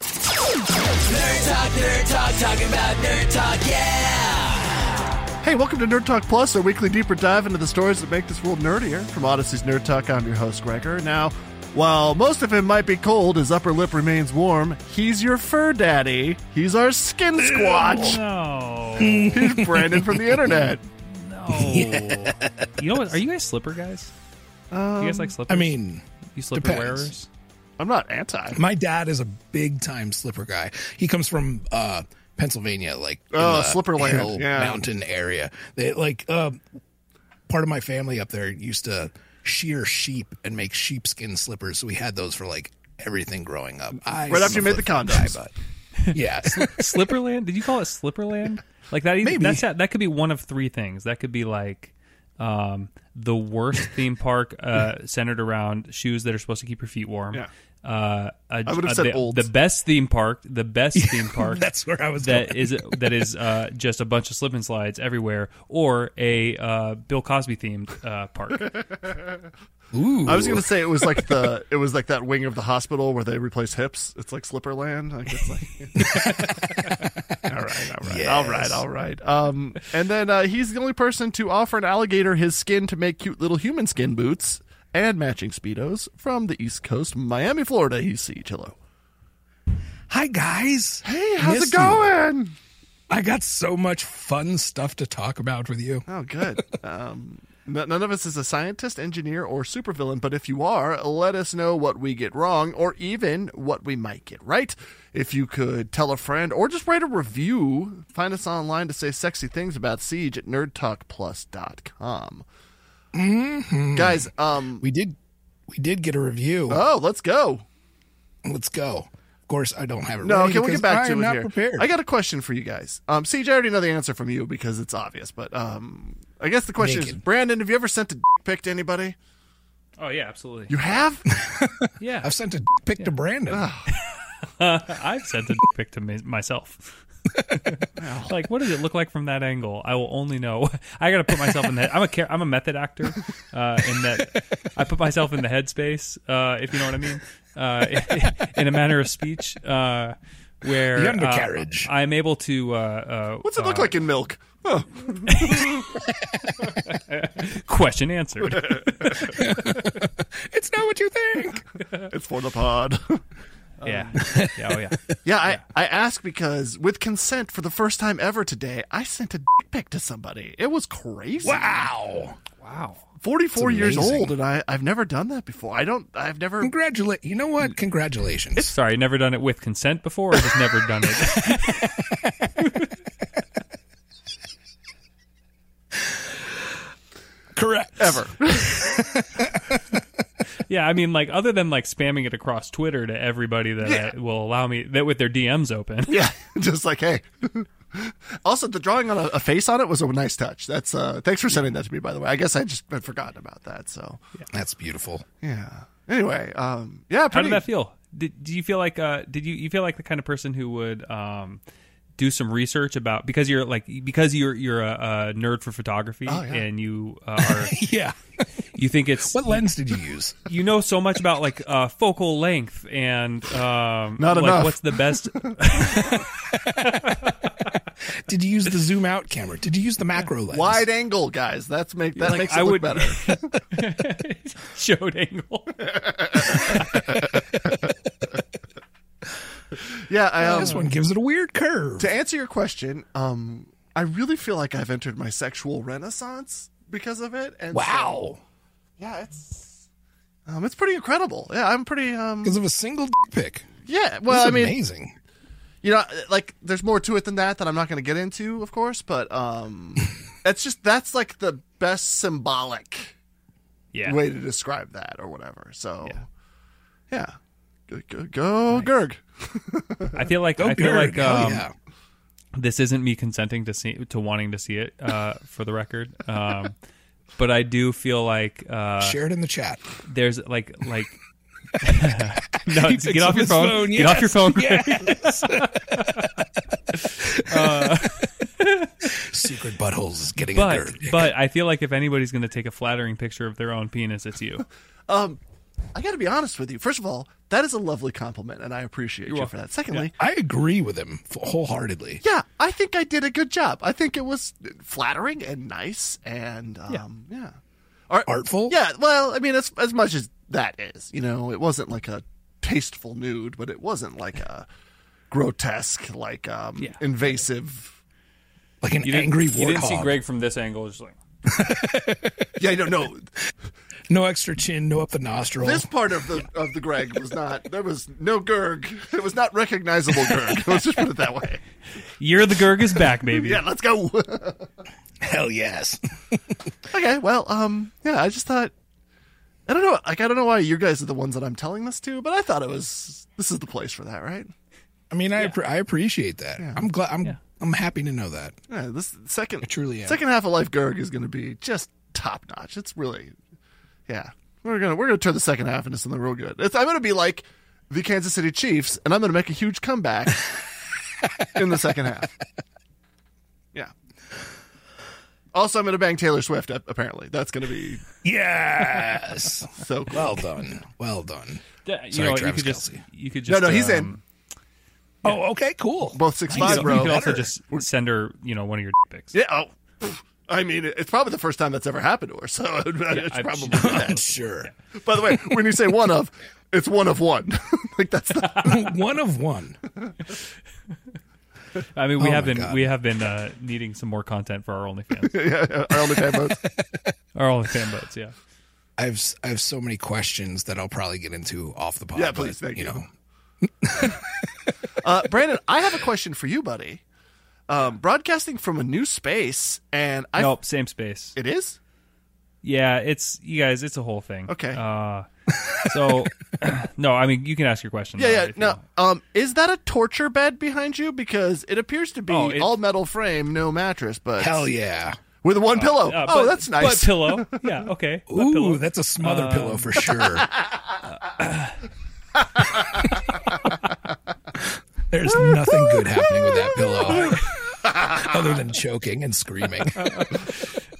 Nerd Talk, Nerd Talk, talking about Nerd Talk, yeah! Hey, welcome to Nerd Talk Plus, our weekly deeper dive into the stories that make this world nerdier. From Odyssey's Nerd Talk, I'm your host, Gregor. Now, while most of him might be cold, his upper lip remains warm. He's your fur daddy. He's our skin squatch. No. He's Branden from the internet. No. You know what? Are you guys slipper guys? Do you guys like um, slippers? I mean, you slipper depends. wearers? I'm not anti. my dad is a big time slipper guy. He comes from uh, Pennsylvania, like Oh, the Slipperland, hill yeah. mountain area. They like uh, part of my family up there used to shear sheep and make sheepskin slippers. So we had those for like everything growing up. I Right after you made the flip-flop condoms. guy, but yeah, Slipperland? Did you call it Slipperland? Like that? Even, Maybe. That's that could be one of three things. That could be like um, the worst theme park uh, centered around shoes that are supposed to keep your feet warm. Yeah. Uh, a- I would have a- said the, Olds. the best theme park. The best theme park. that's where I was. that going. is that is uh, just a bunch of slip and slides everywhere, or a uh, Bill Cosby themed uh, park. Ooh, I was going to say it was like the it was like that wing of the hospital where they replace hips. It's like Slipperland. Like it's like all right, all right, all right, Yes. all right. Um, and then uh, he's the only person to offer an alligator his skin to make cute little human skin boots and matching speedos from the East Coast, Miami, Florida. He's Ceej. Hello. Hi guys. Hey, how's Missed it you. going? I got so much fun stuff to talk about with you. Oh, good. um, none of us is a scientist, engineer, or supervillain, but if you are, let us know what we get wrong or even what we might get right. If you could tell a friend or just write a review, find us online to say sexy things about Ceej at nerdtalkplus.com. Mm-hmm. Guys, um, We did, we did get a review. oh, let's go. Let's go. Of course, I don't have it. No, ready can we get back I to am it not here? prepared. I got a question for you guys. Um, Ceej, I already know the answer from you because it's obvious, but um, I guess the question is, Branden, have you ever sent a dick pic to anybody? Oh yeah, absolutely. You have? yeah, I've sent a pic to Branden. I've sent a dick pic to me- myself. like, what does it look like from that angle? I will only know. I got to put myself in the. I'm a char- I'm a method actor. Uh, in that, I put myself in the headspace. Uh, if you know what I mean. Uh, in a manner of speech, uh, where The uh, undercarriage. I'm able to. Uh, uh, What's it look uh, like in milk? Huh. Question answered. It's not what you think. It's for the pod. Um, yeah. Yeah. Oh yeah. yeah, I, I ask because with consent for the first time ever today, I sent a dick pic to somebody. It was crazy. wow. Wow. 44 years old and I, I've never done that before. I don't, I've never. Congratulate. You know what? Congratulations. Sorry, never done it with consent before, or just never done it. Correct. Ever. Yeah, I mean, like other than like spamming it across Twitter to everybody that Yeah. uh, will allow me that with their DMs open. yeah, just like, hey. also, the drawing on a, a face on it was a nice touch. That's, uh, thanks for sending that to me, by the way. I guess I just had forgotten about that. So, yeah. That's beautiful. yeah. Anyway, um, yeah, How did that feel? Did, do you feel like uh did you you feel like the kind of person who would um do some research about because you're like because you're you're a, a nerd for photography Oh, yeah. and you uh, are Yeah. you think it's What lens did you use? you know so much about like uh, focal length and um, Not like enough. what's the best Did you use the zoom out camera? Did you use the macro lens? Wide angle, guys. That's make that Like, makes it I look would- better. showed angle? Yeah, I, um, This one gives it a weird curve. to answer your question, um, I really feel like I've entered my sexual renaissance because of it. And so- Wow. yeah, it's um, it's pretty incredible. Yeah, I'm pretty um, Because of a single pick. yeah. Well, Well, I mean, amazing. you know, like there's more to it than that that I'm not going to get into, of course. But um, it's just that's like the best symbolic Yeah. way to describe that or whatever. So, yeah, go go, go Gerg. I feel like Go I feel like um, yeah. this isn't me consenting to see to wanting to see it uh, for the record. Um, but I do feel like uh, Share it in the chat. there's like like no, get off your phone. phone, Get off your yes, phone. Secret buttholes is getting a But but I feel like if anybody's going to take a flattering picture of their own penis, it's you. Um, I got to be honest with you. First of all, that is a lovely compliment, and I appreciate you for welcome. that. Secondly, I agree with him wholeheartedly. yeah, I think I did a good job. I think it was flattering and nice, and um, yeah, Ar- Artful? Yeah, well, I mean, as as much as that is, you know, it wasn't like a tasteful nude, but it wasn't like a grotesque, like um, Yeah. invasive. Like an You didn't, angry you didn't see Greg from this angle. Just like Yeah, no, no. No extra chin, no up the nostril. This part of the of the Greg was not. There was no Gerg. It was not recognizable Gerg. Let's just put it that way. you're the Gerg is back, baby. Yeah, let's go. Hell yes. okay, well, um, yeah, I just thought. I don't know. Like, I don't know why you guys are the ones that I'm telling this to, but I thought it was. This is the place for that, right? I mean, I appre I appreciate that. I'm glad. I'm Yeah. I'm happy to know that. Yeah, this second. I truly am. Second half of Life Gerg is going to be just top notch. It's really, yeah. We're gonna we're gonna turn the second half into something real good. It's, I'm gonna be like the Kansas City Chiefs, and I'm gonna make a huge comeback in the second half. Yeah. Also, I'm gonna bang Taylor Swift. Apparently, that's gonna be Yes. so cool. well done. Well done. Yeah, you Sorry, know, what, you Travis could just you could just no, no, he's in. Um, Oh, okay, cool. Both six You five, bro. you could also just send her, you know, one of your pics. Yeah. Oh, pff, I mean, it's probably the first time that's ever happened to her, so it's I- probably I'm that. sure. By the way, when you say one of, it's one of one. like that's the, one of one. I mean, we Oh have been God. we have been uh, needing some more content for our OnlyFans, our only fan votes. our OnlyFan boats. Yeah, I have s- I have so many questions that I'll probably get into off the pod. Yeah, but, please, thank you. know, Uh, Branden, I have a question for you, buddy. Um, broadcasting from a new space, and I nope, same space. it is Yeah, it's you guys. It's a whole thing. Okay. Uh, so no, I mean you can ask your question. yeah, yeah. No, um, is that a torture bed behind you? Because it appears to be Oh, it- all metal frame, no mattress, but hell yeah. with one pillow. Uh, oh, but- that's nice. But pillow. Yeah. Okay. Ooh, pillow. that's a smother pillow for sure. There's nothing good happening with that pillow other than choking and screaming.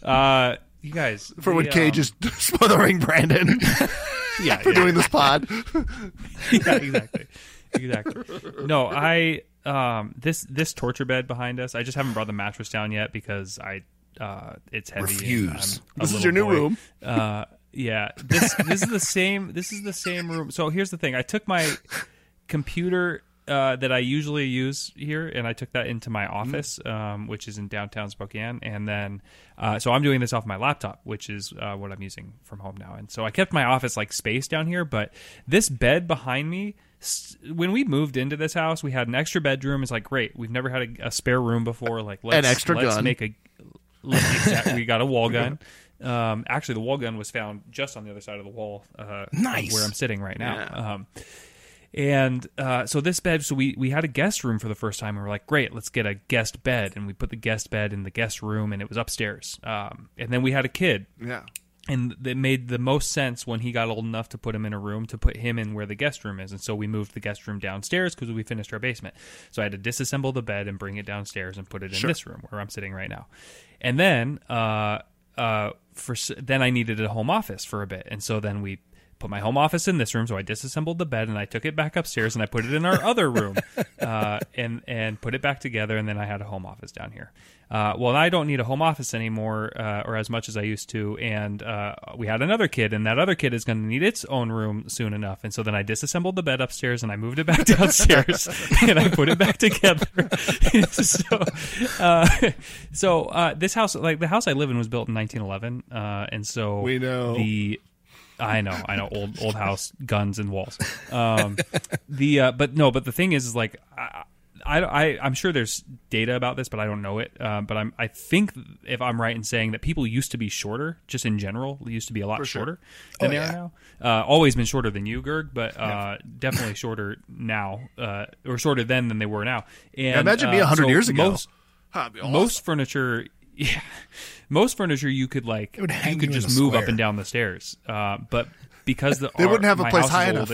Uh, you guys. for when the, Cage um, is smothering Branden yeah, for yeah. doing this pod. yeah, exactly, exactly. No, I um this this torture bed behind us. I just haven't brought the mattress down yet because I uh it's heavy. and Refuse. I'm a This is little your new boy. room. Uh, yeah. This this is the same. This is the same room. So here's the thing. I took my computer. Uh, that I usually use here, and I took that into my office, um, which is in downtown Spokane, and then uh, so I'm doing this off my laptop, which is uh, what I'm using from home now. And so I kept my office like space down here, but this bed behind me. When we moved into this house, we had an extra bedroom. It's like great. We've never had a, a spare room before. Like let's, extra let's gun. make a exact- we got a wall gun. Um, actually, the wall gun was found just on the other side of the wall, uh, Nice. where I'm sitting right now. Um, and uh, so this bed, so we we had a guest room for the first time. and we're like, great, let's get a guest bed, and we put the guest bed in the guest room, and it was upstairs. Um, and then we had a kid, Yeah. and it made the most sense when he got old enough to put him in a room to put him in where the guest room is and so we moved the guest room downstairs because we finished our basement so i had to disassemble the bed and bring it downstairs and put it in this room where i'm sitting right now and then uh uh for then i needed a home office for a bit. And so then we put my home office in this room so i disassembled the bed and i took it back upstairs and i put it in our other room uh, and and put it back together and then i had a home office down here uh, well i don't need a home office anymore uh, or as much as i used to and uh, we had another kid and that other kid is going to need its own room soon enough and so then i disassembled the bed upstairs and i moved it back downstairs and i put it back together so uh, so uh, this house like the house i live in was built in 1911 uh, and so We know. the I know, I know, old old house, guns and walls. Um, the uh, but no, but the thing is, is like I, I, I I'm sure there's data about this, but I don't know it. Uh, but I'm I think if I'm right in saying that people used to be shorter, just in general, they used to be a lot shorter than Oh, they yeah. are now. Uh, always been shorter than you, Gerg, but uh, definitely shorter now, uh, or shorter then than they were now. And imagine me uh, 100 so years ago. Most, awesome. most furniture, yeah, most furniture you could like you could you just move up and down the stairs. Uh, but because the They our- wouldn't have a place high enough.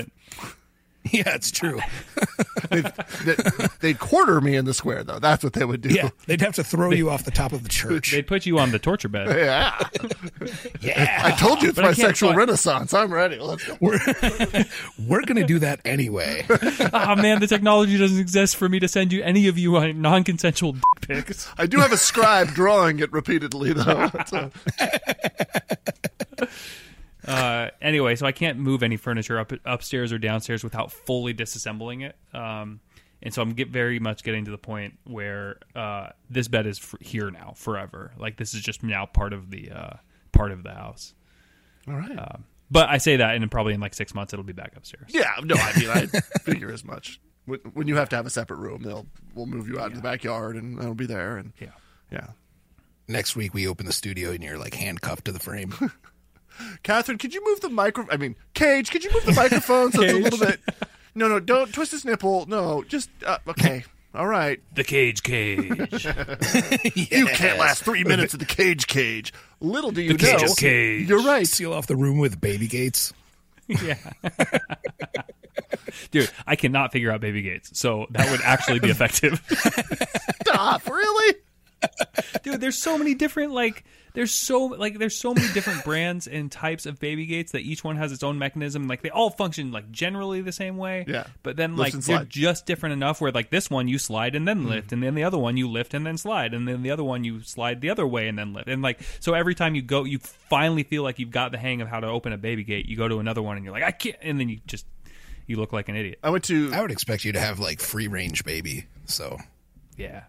Yeah, it's true. They- they'd quarter me in the square, though. That's what they would do. Yeah, they'd have to throw you off the top of the church. They'd put you on the torture bed. Yeah. Yeah, I told you it's But my sexual find- renaissance. I'm ready. Let's go. we're we're gonna do that anyway. oh man, the technology doesn't exist for me to send you any of you uh, non-consensual dick pics. I do have a scribe drawing it repeatedly, though. So- Uh, anyway, so I can't move any furniture up upstairs or downstairs without fully disassembling it. Um, and so I'm get very much getting to the point where uh, this bed is f- here now forever. Like this is just now part of the uh, part of the house. All right. Um, but I say that, and probably in like six months it'll be back upstairs. yeah, no, I mean, I figure as much. When, when you have to have a separate room, they'll we'll move you out to the backyard, and it'll be there. And Yeah. yeah, Next week we open the studio and you're like handcuffed to the frame. Catherine, could you move the micro? I mean, Cage, could you move the microphone so it's a little bit? No, no, don't twist his nipple. No, just uh, okay. All right. The cage cage. You can't last three minutes in the cage cage. Little do you cage know, is cage. you're right. Seal off the room with baby gates. yeah. Dude, I cannot figure out baby gates, so that would actually be effective. Stop, really? Dude there's so many different like there's so like there's so many different brands and types of baby gates that each one has its own mechanism like they all function like generally the same way Yeah. but then like they're just different enough where like this one you slide and then mm-hmm. lift and then the other one you lift and then slide and then the other one you slide the other way and then lift and like so every time you go you finally feel like you've got the hang of how to open a baby gate you go to another one and you're like I can't and then you just you look like an idiot I went to. I would expect you to have like free range baby. So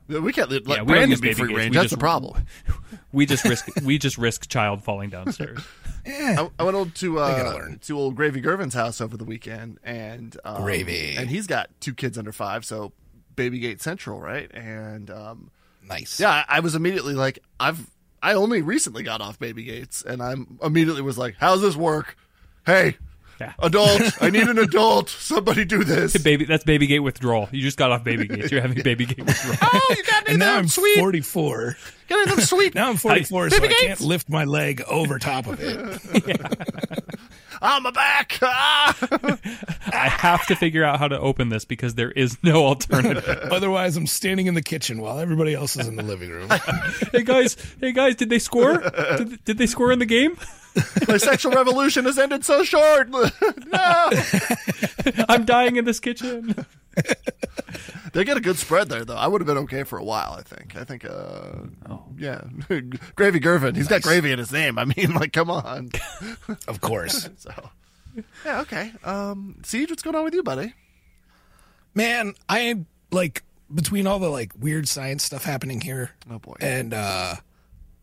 yeah We can't let Yeah, we Branden be baby free gates. range. We That's just- the problem. we just risk we just risk child falling downstairs I, I went over to gotta uh, to old Gravy Gervin's house over the weekend, and um, Gravy. and he's got two kids under five, so Baby Gate Central, right? And um, nice. yeah, I, I was immediately like, I've I only recently got off Baby Gates, and I'm immediately was like, how's this work? Hey, Yeah. adult, I need an adult. Somebody do this. baby that's baby gate withdrawal you just got off baby gates you're having baby gate withdrawal Oh, you got any And now I'm sweet? 44. Got any of them sweet? Now I'm 44, so I Baby can't lift my leg over top of it. On my back. Ah! I have to figure out how to open this because there is no alternative. Otherwise, I'm standing in the kitchen while everybody else is in the living room. hey guys, hey guys, did they score? Did, did they score in the game? My sexual revolution has ended so short. no. I'm dying in this kitchen. They get a good spread there, though. I would have been okay for a while. I think. I think. Uh, Oh. yeah, Gravy Gervin. He's got gravy in his name. I mean, like, come on. Of course. So, yeah, okay. Um, Ceej, what's going on with you, buddy? Man, I like between all the like weird science stuff happening here. Oh, boy. And uh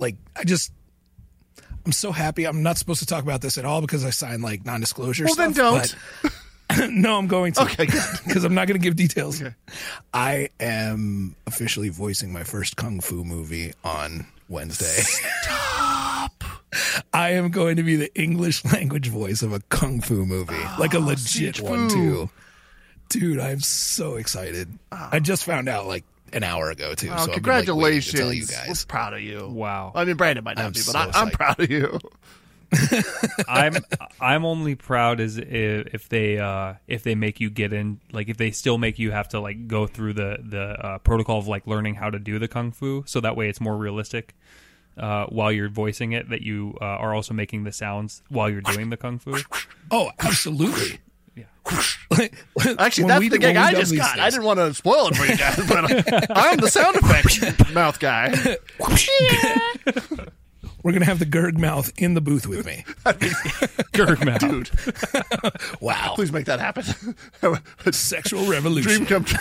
like I just I'm so happy. I'm not supposed to talk about this at all because I signed like non-disclosure Well, stuff. then don't. but- no, I'm going to. Okay. Because I'm not going to give details. I am officially voicing my first kung fu movie on Wednesday. Stop. I am going to be the English language voice of a kung fu movie, like a legit Ceej one too. Dude, I'm so excited. I ah. just found out like an hour ago too. Oh, so I've been, like, to congratulations. tell you We're guys. proud of you. Wow. I mean, Branden might not I'm be, but so I, I'm proud of you. I'm I'm only proud as if, if they uh, if they make you get in like if they still make you have to like go through the the uh, protocol of like learning how to do the kung fu so that way it's more realistic uh, while you're voicing it that you uh, are also making the sounds while you're doing the kung fu. Oh, absolutely. Yeah. Actually, When that's we- the gig I just these got. I didn't want to spoil it for you guys, but I'm the sound effect mouth guy. We're gonna have the Gerg mouth in the booth with me. Gerg mouth. Dude, Wow. please make that happen. Sexual revolution. Dream come true.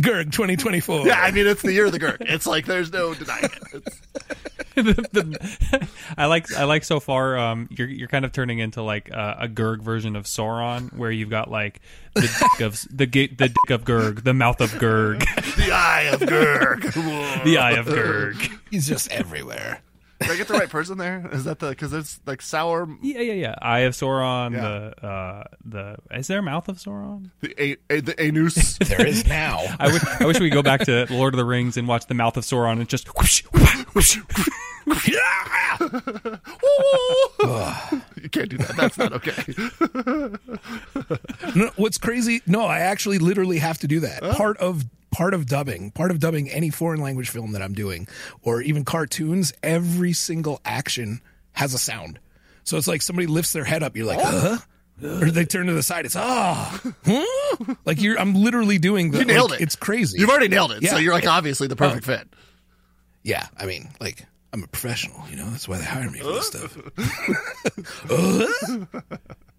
Gerg 2024. Yeah, I mean, it's the year of the Gerg. It's like there's no denying it. The, the, I like I like so far. Um, you're you're kind of turning into like uh, a Gerg version of Sauron, where you've got like the dick of the ga- the dick of Gerg, the mouth of Gerg, the eye of Gerg. the eye of Gerg. He's just everywhere. Did I get the right person there? Is that the because it's like sour Yeah, yeah, yeah. Eye of Sauron. Yeah. The uh, the is there a mouth of Sauron? the a, a, the anus? There is now. I wish I wish we go back to Lord of the Rings and watch the mouth of Sauron and just whoosh, whoosh. you can't do that. That's not okay. No, what's crazy? No, I actually literally have to do that. Part of part of dubbing, part of dubbing any foreign language film that I'm doing, or even cartoons. Every single action has a sound. So it's like somebody lifts their head up. You're like, huh? Or they turn to the side. It's ah, huh? Like you're. I'm literally doing the. You nailed like, it. It's crazy. You've already nailed it. So Yeah. you're like obviously the perfect fit. yeah, I mean, like I'm a professional. You know, that's why they hire me for this stuff.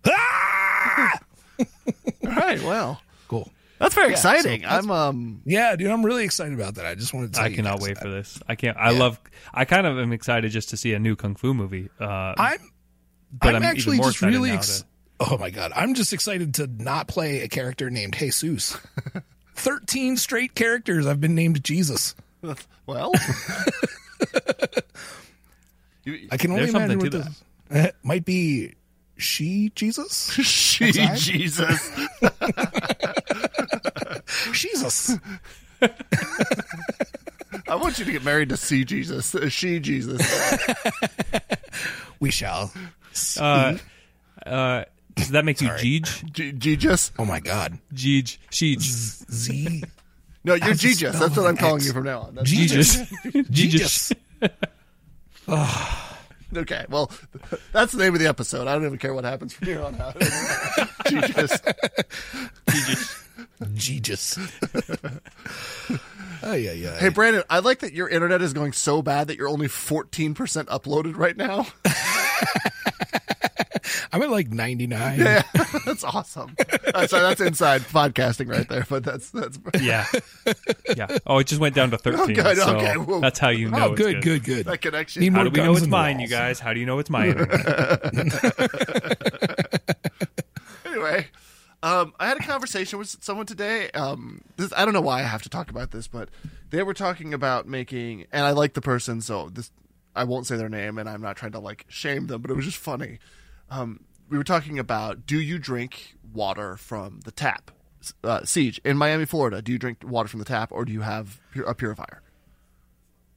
Ah! All right. Well, Cool. That's very so exciting. that's- I'm um. Yeah, dude, I'm really excited about that. I just wanted to. Tell I you cannot wait that. for this. I can't. I love. I kind of am excited just to see a new kung fu movie. Uh, I'm. But I'm, I'm even actually more just really. now Ex- to- oh my god! I'm just excited to not play a character named Jesus. Thirteen straight characters. I've been named Jesus. Well, I can only There's something imagine to what this uh, might be. She Jesus. she Jesus. Jesus. I want you to get married to C Jesus. Uh, She Jesus. We shall. uh, uh, does that make you Jeej? G- Jesus. Oh my god. Jeej. Sheej. Z. No, you're How's Jesus. That's what I'm calling X? you from now on. That's- Jesus. Jesus. okay. Well, that's the name of the episode. I don't even care what happens from here on out. Jesus. Jesus. Oh yeah, yeah. Hey, Branden, I like that your internet is going so bad that you're only 14% uploaded right now. I'm at like 99. Yeah, that's awesome. Uh, sorry, that's inside podcasting right there, but that's that's Yeah. Yeah. Oh, it just went down to 13. Oh, good. so Okay. Whoa. That's how you know Oh, it's good, good, good. that connection. Need How do we know it's in the mine, you guys? How do you know it's my internet? anyway, um, I had a conversation with someone today. Um, this, I don't know why I have to talk about this, but they were talking about making, and I like the person, so this I won't say their name, and I'm not trying to like shame them, but it was just funny. Um, we were talking about do you drink water from the tap? Uh, Ceej in Miami, Florida. Do you drink water from the tap, or do you have a purifier?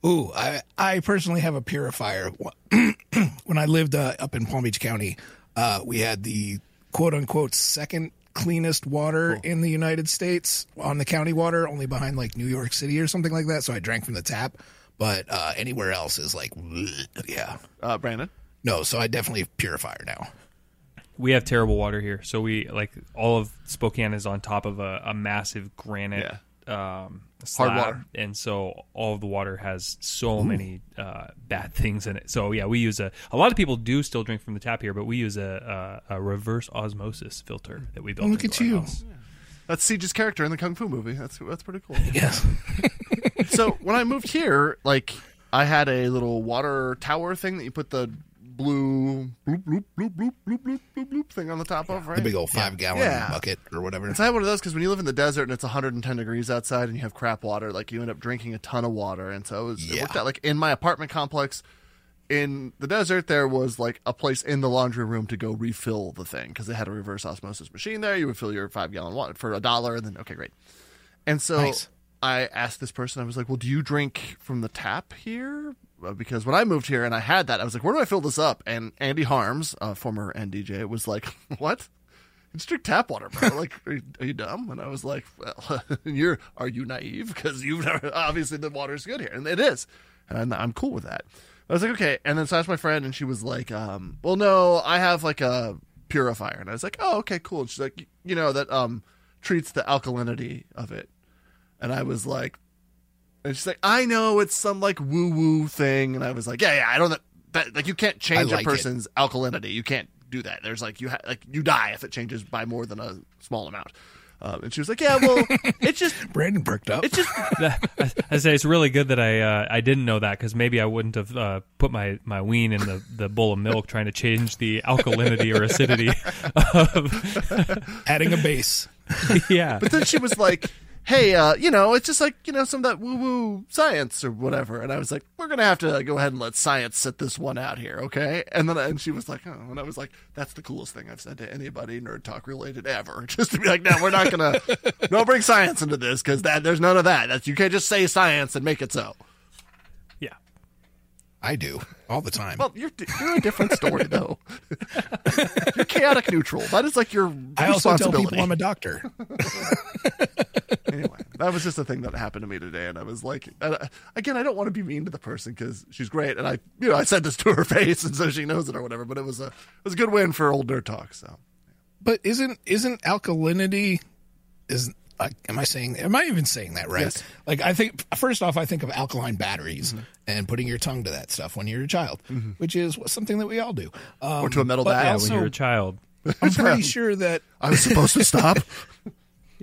Ooh, I I personally have a purifier. when I lived uh, up in Palm Beach County, uh, we had the quote unquote second cleanest water in the United States on the county water, only behind like New York City or something like that. So I drank from the tap, but uh, anywhere else is like, yeah, Uh, Branden. No. So I definitely have purifier now. we have terrible water here. So we, like, all of Spokane is on top of a, a massive granite um, slab. Hard water. And so all of the water has so many uh, bad things in it. So, yeah, we use a, a lot of people do still drink from the tap here, but we use a, a, a reverse osmosis filter that we built. look into at our you. house. That's Ceej's character in the Kung Fu movie. That's that's pretty cool. Yes. so when I moved here, like I had a little water tower thing that you put the blue bloop bloop bloop bloop bloop bloop bloop, bloop thing on the top of, right? The big old five gallon Yeah. bucket or whatever. It's I had one of those because when you live in the desert and it's 110 degrees outside and you have crap water, like you end up drinking a ton of water. And so it, was, it worked out. Like in my apartment complex in the desert, there was like a place in the laundry room to go refill the thing because they had a reverse osmosis machine there. You would fill your five gallon water for a dollar, and then okay, great. And so Nice. I asked this person, I was like, "Well, do you drink from the tap here?" Uh, Because when I moved here and I had that, I was like, "Where do I fill this up?" And Andy Harms, uh, former NDJ, was like, "What? Just drink tap water, bro. Like, are you, are you dumb?" And I was like, "Well, you're are you naive? Because you've never obviously the water's good here, and it is, and I'm cool with that." I was like, "Okay." And then so I asked my friend, and she was like, um, "Well, no, I have like a purifier," and I was like, "Oh, okay, cool." And she's like, "You know that um treats the alkalinity of it," and I was like. And she's like, I know it's some like woo woo thing, and I was like, yeah, yeah, I don't know. that like you can't change like a it. person's alkalinity. You can't do that. There's like you ha- like you die if it changes by more than a small amount. Um, and she was like, "Yeah, well, it's just Branden perked up. it's just I, I say it's really good that I uh, I didn't know that because maybe I wouldn't have uh, put my, my ween in the, the bowl of milk trying to change the alkalinity or acidity of Adding a base. yeah. But then she was like, "Hey, uh, you know, it's just like you know some of that woo woo science or whatever." And I was like, "We're gonna have to go ahead and let science sit this one out here, okay?" And then and she was like, "Oh," and I was like, "That's the coolest thing I've said to anybody nerd talk related ever." Just to be like, "No, we're not gonna, don't bring science into this because that there's none of that. That's you can't just say science and make it so." I do all the time. Well, you're you're a different story though. you're chaotic neutral. That is like your I also tell responsibility. people I'm a doctor. anyway, that was just a thing that happened to me today, and I was like, and I- again, I don't want to be mean to the person because she's great, and I, you know, I said this to her face, and so she knows it or whatever. But it was a, it was a good win for old nerd talk. So But isn't isn't alkalinity is like am I saying am I even saying that right? Yes. Like I think first off I think of alkaline batteries and putting your tongue to that stuff when you're a child, which is something that we all do. Um, or to a metal but bag. Yeah, when you're a child. I'm pretty sure that I was supposed to stop.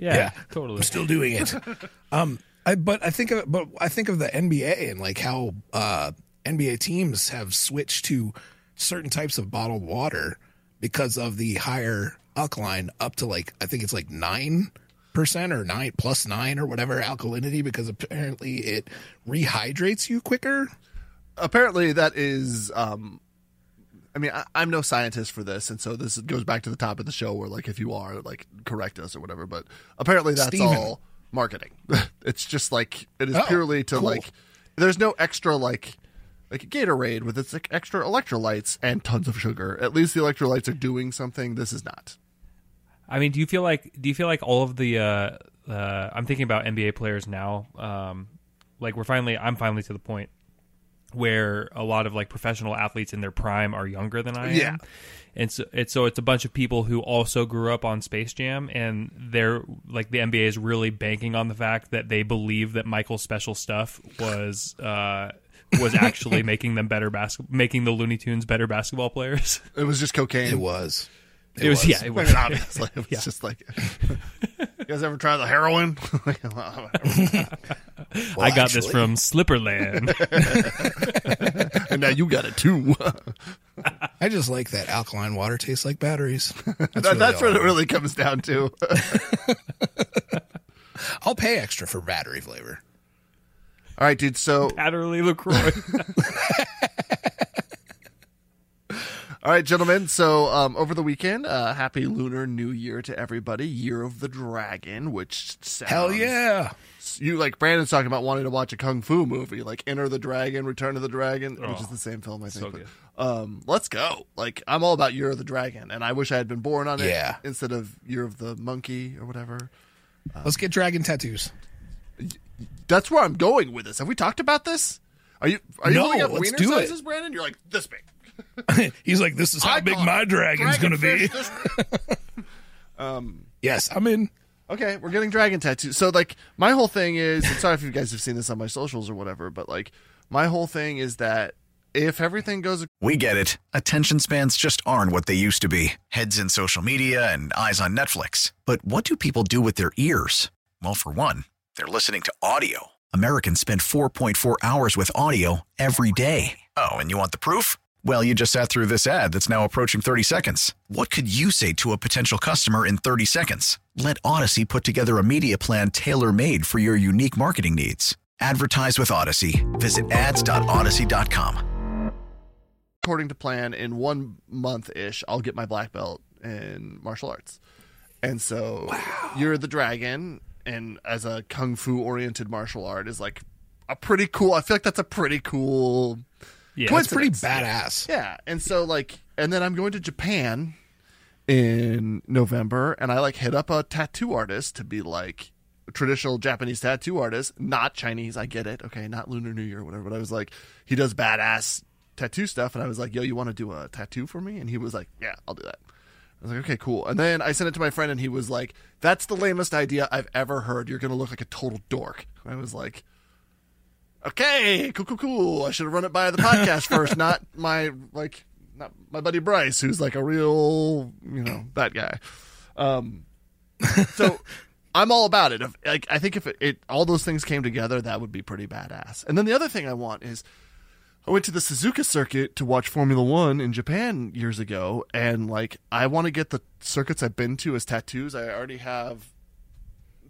Yeah, yeah, totally. I'm still doing it. um, I but I think of but I think of the NBA and like how uh, NBA teams have switched to certain types of bottled water because of the higher alkaline up to like I think it's like nine percent or nine plus nine or whatever alkalinity because apparently it rehydrates you quicker. Apparently, that is. um I mean, I, I'm no scientist for this, and so this goes back to the top of the show where, like, if you are, like, correct us or whatever. But apparently, that's Steven. all marketing. it's just like it is Oh, purely to cool. like. There's no extra like like a Gatorade with its like extra electrolytes and tons of sugar. At least the electrolytes are doing something. This is not. I mean, do you feel like do you feel like all of the uh, uh, I'm thinking about NBA players now. Um, like we're finally, I'm finally to the point where a lot of like professional athletes in their prime are younger than I am. Yeah. And so it's so it's a bunch of people who also grew up on Space Jam, and they're like the NBA is really banking on the fact that they believe that Michael's special stuff was uh, was actually making them better basketball, making the Looney Tunes better basketball players. It was just cocaine. It was. It, was, yeah, it I was. mean, obviously, it was just like. you guys ever try the heroin? I got this from Slipperland. and now you got it too. I just like that alkaline water tastes like batteries. That's, That- really that's what it really comes down to. I'll pay extra for battery flavor. All right, dude. So, Adderley LaCroix. All right, gentlemen. So, um, over the weekend, uh, happy Lunar New Year to everybody. Year of the Dragon, which sounds, Hell yeah. You like Branden's talking about wanting to watch a kung fu movie, like Enter the Dragon, Return of the Dragon, which is the same film, I think. so but, um, let's go. Like, I'm all about Year of the Dragon, and I wish I had been born on it instead of Year of the Monkey or whatever. Let's get dragon tattoos. That's where I'm going with this. Have we talked about this? Are you are you No, looking let's wiener do it. Branden? You're like this big. He's like, this is how I big my dragon's dragon going to be. fish this- um, Yes, I'm in. Okay, we're getting dragon tattoos. So like my whole thing is and sorry if you guys have seen this on my socials or whatever, but like my whole thing is that if everything goes We get it. Attention spans just aren't what they used to be heads in social media and eyes on Netflix. But what do people do with their ears? Well, for one, they're listening to audio. Americans spend 4.4 hours with audio every day. Oh, and you want the proof? Well, you just sat through this ad that's now approaching 30 seconds. What could you say to a potential customer in 30 seconds? Let Odyssey put together a media plan tailor made for your unique marketing needs. Advertise with Odyssey. Visit ads.odyssey.com. according to plan in one month ish, I'll get my black belt in martial arts. And so you're the dragon and as a kung fu oriented martial art is like a pretty cool I feel like that's a pretty cool Yeah, That's pretty Coincidence. badass. Yeah, and so like, and then I'm going to Japan in November, and I like hit up a tattoo artist to be like a traditional Japanese tattoo artist, not Chinese. I get it, okay, not Lunar New Year or whatever. But I was like, he does badass tattoo stuff, and I was like, yo, you want to do a tattoo for me? And he was like, yeah, I'll do that. I was like, okay, cool. And then I sent it to my friend, and he was like, that's the lamest idea I've ever heard. You're gonna look like a total dork. I was like okay, cool, cool, cool. I should have run it by the podcast first, not my like not my buddy Bryce, who's like a real, you know, that guy. Um, so I'm all about it. If, like, I think if it, it all those things came together, that would be pretty badass. And then the other thing I want is, I went to the Suzuka circuit to watch Formula One in Japan years ago, and like I want to get the circuits I've been to as tattoos. I already have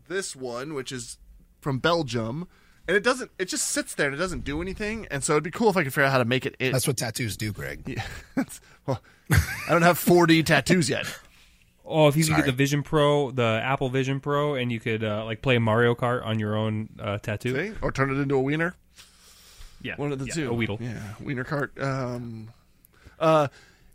this one, which is from Belgium, and it doesn't. It just sits there and it doesn't do anything. And so it'd be cool if I could figure out how to make it. it That's what tattoos do, Greg. yeah. well, I don't have 4D tattoos yet. Oh, if you could Sorry. get the Vision Pro, the Apple Vision Pro, and you could uh, like play Mario Kart on your own uh, tattoo. See? Or turn it into a wiener. Yeah, One of the yeah, two. A Weedle. Yeah, wiener cart. Um, uh,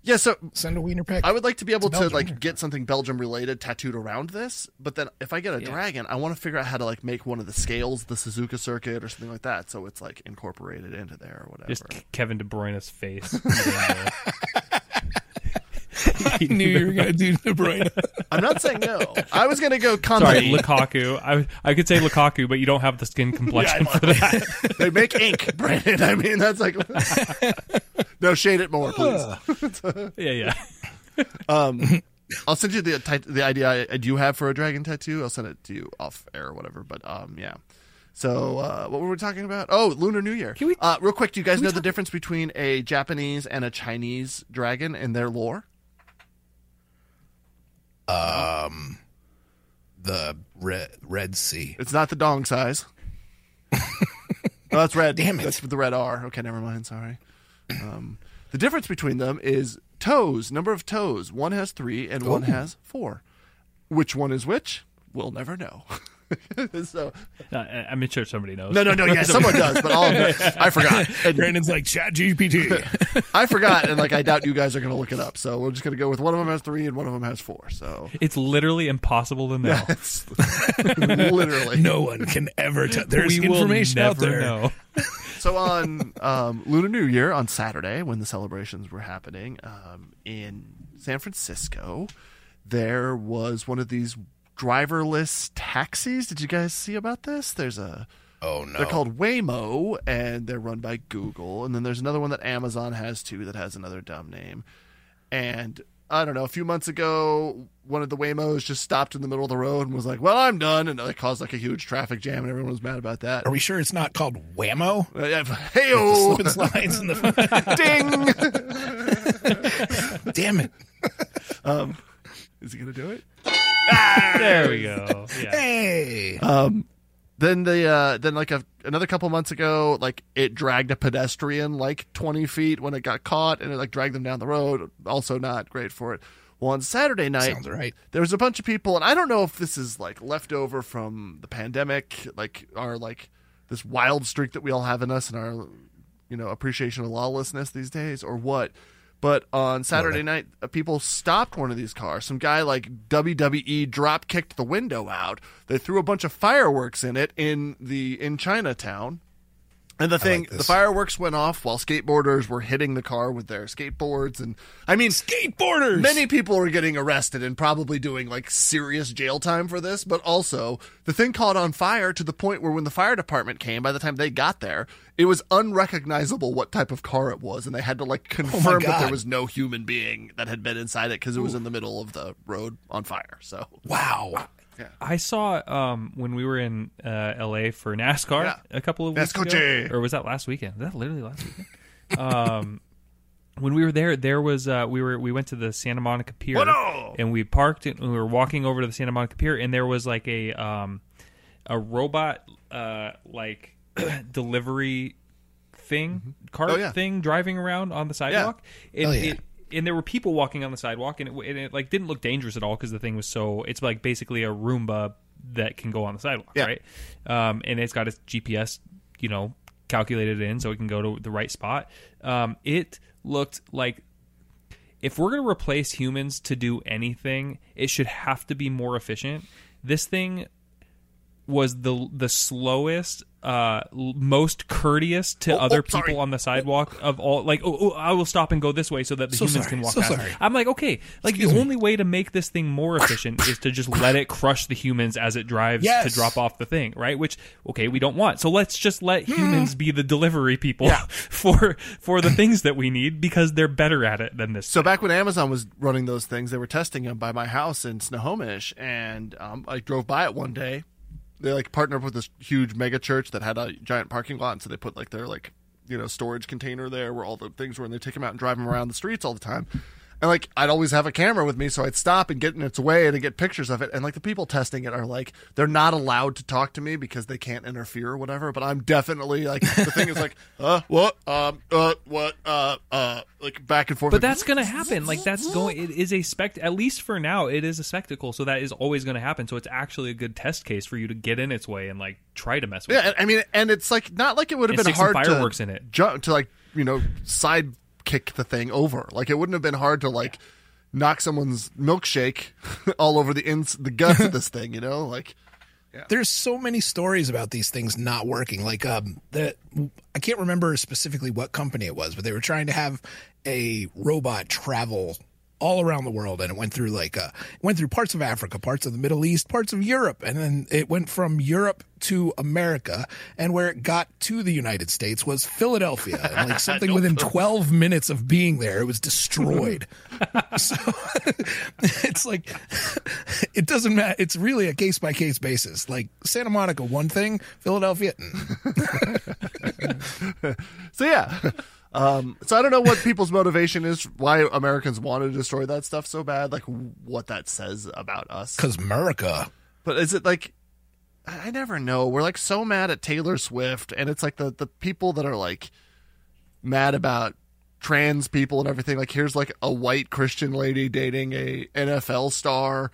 yeah. So Send a wiener pic. I would like to be able It's to like get something Belgium related tattooed around this, but then if I get a Yeah. dragon, I want to figure out how to like make one of the scales, the Suzuka circuit or something like that, so it's like incorporated into there or whatever. Just Kevin De Bruyne's face. eating the- I knew you were going to do De Bruyne. I'm not saying no. I was gonna go Sorry. Lukaku. I I could say Lukaku, but you don't have the skin complexion for that. they make ink, Branden. I mean, that's like no shade it more, please. yeah, yeah. um, I'll send you the tit- the idea I, I do have for a dragon tattoo. I'll send it to you off air or whatever. But um, yeah. So uh, what were we talking about? Oh, Lunar New Year. Can we- uh, real quick, do you guys we know the difference between a Japanese and a Chinese dragon in their lore? The Red, Red Sea. It's not the dong size. oh, that's red. Damn it. That's the red R. Okay, never mind. Sorry. Um, the difference between them is toes, number of toes. One has three and one has four. Which one is which? We'll never know. so Uh, I'm sure somebody knows. no, no, no. Yeah, someone does, but all I forgot. And Branden's like Chat GPT. I forgot, and like I doubt you guys are going to look it up. So we're just going to go with one of them has three and one of them has four. So It's literally impossible to know. it's literally no one can ever tell. There's we will information never out there. know. So on um, Lunar New Year on Saturday, when the celebrations were happening um, in San Francisco, there was one of these driverless taxis. Did you guys see about this? There's a Oh no. they're called Waymo, and they're run by Google. And then there's another one that Amazon has too that has another dumb name. And I don't know, a few months ago, one of the Waymos just stopped in the middle of the road and was like, "Well, I'm done," and it caused like a huge traffic jam, and everyone was mad about that. Are we sure it's not called Whammo? Uh, Hey-o! Slip and slides in the. Ding! Damn it! Is he gonna do it? There we go. Yeah. Hey. Then the uh, then like a, another couple months ago, like it dragged a pedestrian like twenty feet when it got caught, and it like dragged them down the road. Also not great for it. Well, on Saturday night, Sounds right. there was a bunch of people, and I don't know if this is like leftover from the pandemic, like our like this wild streak that we all have in us and our you know appreciation of lawlessness these days, or what. But on Saturday night, uh, people stopped one of these cars. Some guy like WWE drop kicked the window out. They threw a bunch of fireworks in it in the in Chinatown. And the thing, like the fireworks went off while skateboarders were hitting the car with their skateboards, and I mean, Skateboarders. Many people are getting arrested and probably doing like serious jail time for this, but also the thing caught on fire to the point where when the fire department came, by the time they got there, it was unrecognizable what type of car it was, and they had to like confirm that there was no human being that had been inside it because it was in the middle of the road on fire. So Wow. I saw um, when we were in uh, LA for NASCAR Yeah. a couple of weeks NASCAR. ago, or was that last weekend? Was that literally last weekend? um, when we were there, there was uh, we were we went to the Santa Monica Pier and we parked and we were walking over to the Santa Monica Pier and there was like a um, a robot uh, like delivery thing cart Oh, yeah. thing driving around on the sidewalk. And Oh, yeah. it- and there were people walking on the sidewalk, and it, and it like didn't look dangerous at all because the thing was so. It's like basically a Roomba that can go on the sidewalk, Yeah. right? Um, and it's got its GPS, you know, calculated in so it can go to the right spot. Um, it looked like if we're going to replace humans to do anything, it should have to be more efficient. This thing was the the slowest, uh, most courteous to Oh, other oh, people on the sidewalk of all. Like, oh, oh, I will stop and go this way so that the So humans sorry, can walk so past. sorry. I'm like, okay, like the only way to make this thing more efficient is to just let it crush the humans as it drives to drop off the thing, right? Which, okay, we don't want. So let's just let humans be the delivery people for for the things that we need because they're better at it than this. So back when Amazon was running those things, they were testing them by my house in Snohomish, and um, I drove by it one day. They like partnered with this huge mega church that had a giant parking lot, and so they put like their like you know storage container there where all the things were, and they take them out and drive them around the streets all the time. And like I'd always have a camera with me, so I'd stop and get in its way and get pictures of it. And like the people testing it are like they're not allowed to talk to me because they can't interfere or whatever. But I'm definitely like the thing is like uh what um uh what uh uh like back and forth. But like, that's going to happen. Like that's going. It is a spect. At least for now, it is a spectacle. So that is always going to happen. So it's actually a good test case for you to get in its way and like try to mess with. Yeah, it. I mean, and it's like not like it would have been hard fireworks to in it. jump to like you know side kick the thing over. Like it wouldn't have been hard to like knock someone's milkshake all over the ins the guts of this thing. You know, like there's so many stories about these things not working. Like um, that, I can't remember specifically what company it was, but they were trying to have a robot travel all around the world, and it went through like uh, went through parts of Africa, parts of the Middle East, parts of Europe, and then it went from Europe to America. And where it got to the United States was Philadelphia, and like something within 12 minutes of being there, it was destroyed. so it's like it doesn't matter. It's really a case by case basis. Like Santa Monica, one thing, Philadelphia. mm. so. Yeah. Um, so I don't know what people's motivation is, why Americans want to destroy that stuff so bad, like what that says about us. Cause America. But is it like I I never know. We're like so mad at Taylor Swift and it's like the the people that are like mad about trans people and everything. Like here's like a white Christian lady dating a NFL star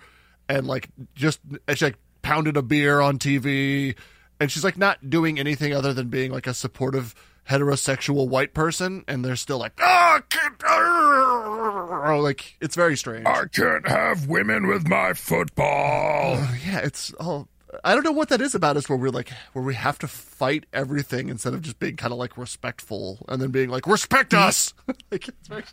and like just and she like pounded a beer on TV and she's like not doing anything other than being like a supportive heterosexual white person and they're still like ah, oh, like it's very strange. I can't have women with my football. Oh, yeah, it's all. I don't know what that is about us where we're like where we have to fight everything instead of just being kind of like respectful and then being like respect us. like.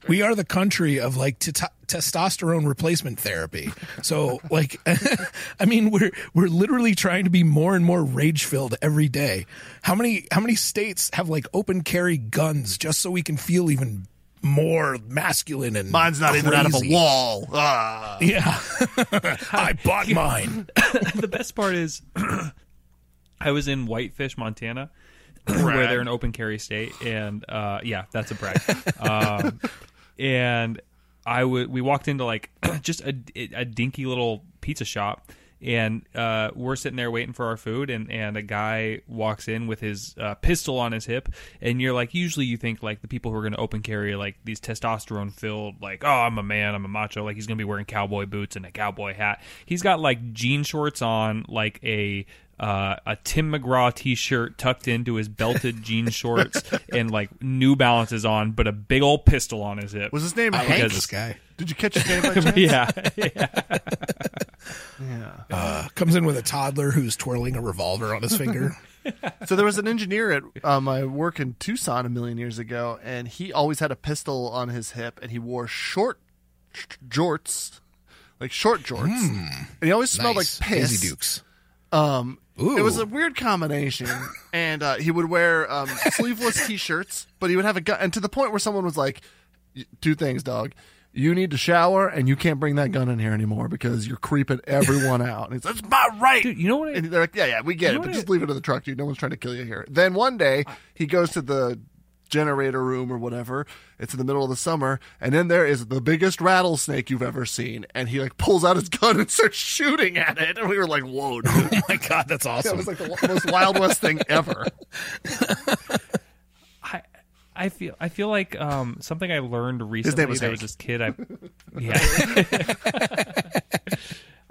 We are the country of like t- testosterone replacement therapy. So like, I mean, we're we're literally trying to be more and more rage filled every day. How many how many states have like open carry guns just so we can feel even more masculine and Mine's not even out of a wall. Ah. Yeah, I bought mine. the best part is I was in Whitefish, Montana, where they're an open carry state, and uh, yeah, that's a brag. um, and I would we walked into like just a, a dinky little pizza shop. And uh, we're sitting there waiting for our food, and, and a guy walks in with his uh, pistol on his hip, and you're like, usually you think like the people who are going to open carry like these testosterone filled, like, oh, I'm a man, I'm a macho, like he's going to be wearing cowboy boots and a cowboy hat. He's got like jean shorts on, like a uh, a Tim McGraw T-shirt tucked into his belted jean shorts, and like New Balances on, but a big old pistol on his hip. Was his name I Hank? like this guy. Did you catch his name by chance? yeah, yeah. Uh, comes in with a toddler who's twirling a revolver on his finger. So there was an engineer at uh, my work in Tucson a million years ago, and he always had a pistol on his hip, and he wore short sh- jorts, like short jorts, and he always smelled nice. like piss. Daisy Dukes. Um, Ooh. it was a weird combination, and uh, he would wear um, sleeveless T-shirts, but he would have a gun, and to the point where someone was like, "Y- two things, dog." You need to shower, and you can't bring that gun in here anymore because you're creeping everyone out. And he's like, "That's my right." Dude, you know what? I, And they're like, "Yeah, yeah, we get You know it, but what just I- leave it in the truck, dude. No one's trying to kill you here." Then one day he goes to the generator room or whatever. It's in the middle of the summer, and then there is the biggest rattlesnake you've ever seen, and he like pulls out his gun and starts shooting at it, and we were like, "Whoa, dude!" Oh my god, that's awesome!" That awesome. was like the most Wild West thing ever. I I feel I feel like um, something I learned recently. name was there was Hank. this kid. I yeah.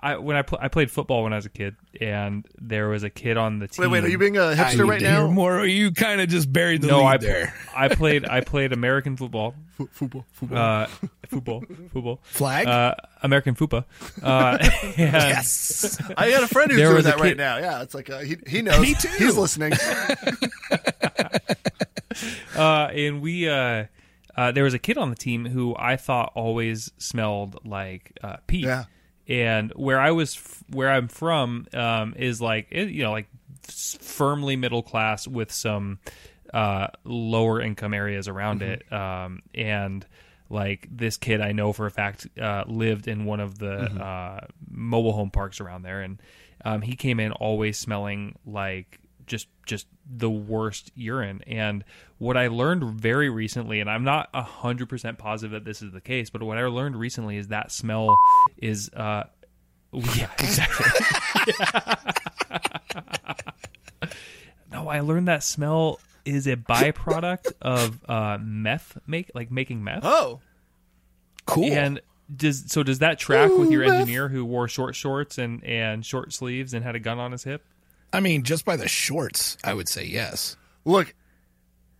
I when I pl- I played football when I was a kid, and there was a kid on the team. Wait, wait, are you being a I hipster need right now? More, or you kind of just buried the no, lead I there. I played I played American football, F- football, football. uh, football, football, Flag? uh, American fupa. Uh, yes. I got a friend who's doing was a that right now. Yeah, it's like uh, he he knows. Me too. He's listening. uh, and we uh, uh, there was a kid on the team who I thought always smelled like uh, pee. Yeah. And where I was, f- where I'm from, um, is like it, you know, like firmly middle class with some uh, lower income areas around it. Um, and like this kid, I know for a fact, uh, lived in one of the uh, mobile home parks around there, and um, he came in always smelling like just just the worst urine. And what i learned very recently and i'm not 100% positive that this is the case but what i learned recently is that smell is uh yeah exactly. No i learned that smell is a byproduct of uh meth make like making meth. Oh, Cool. and does so does that track with your engineer who wore short shorts and and short sleeves and had a gun on his hip I mean, just by the shorts, I would say yes. look,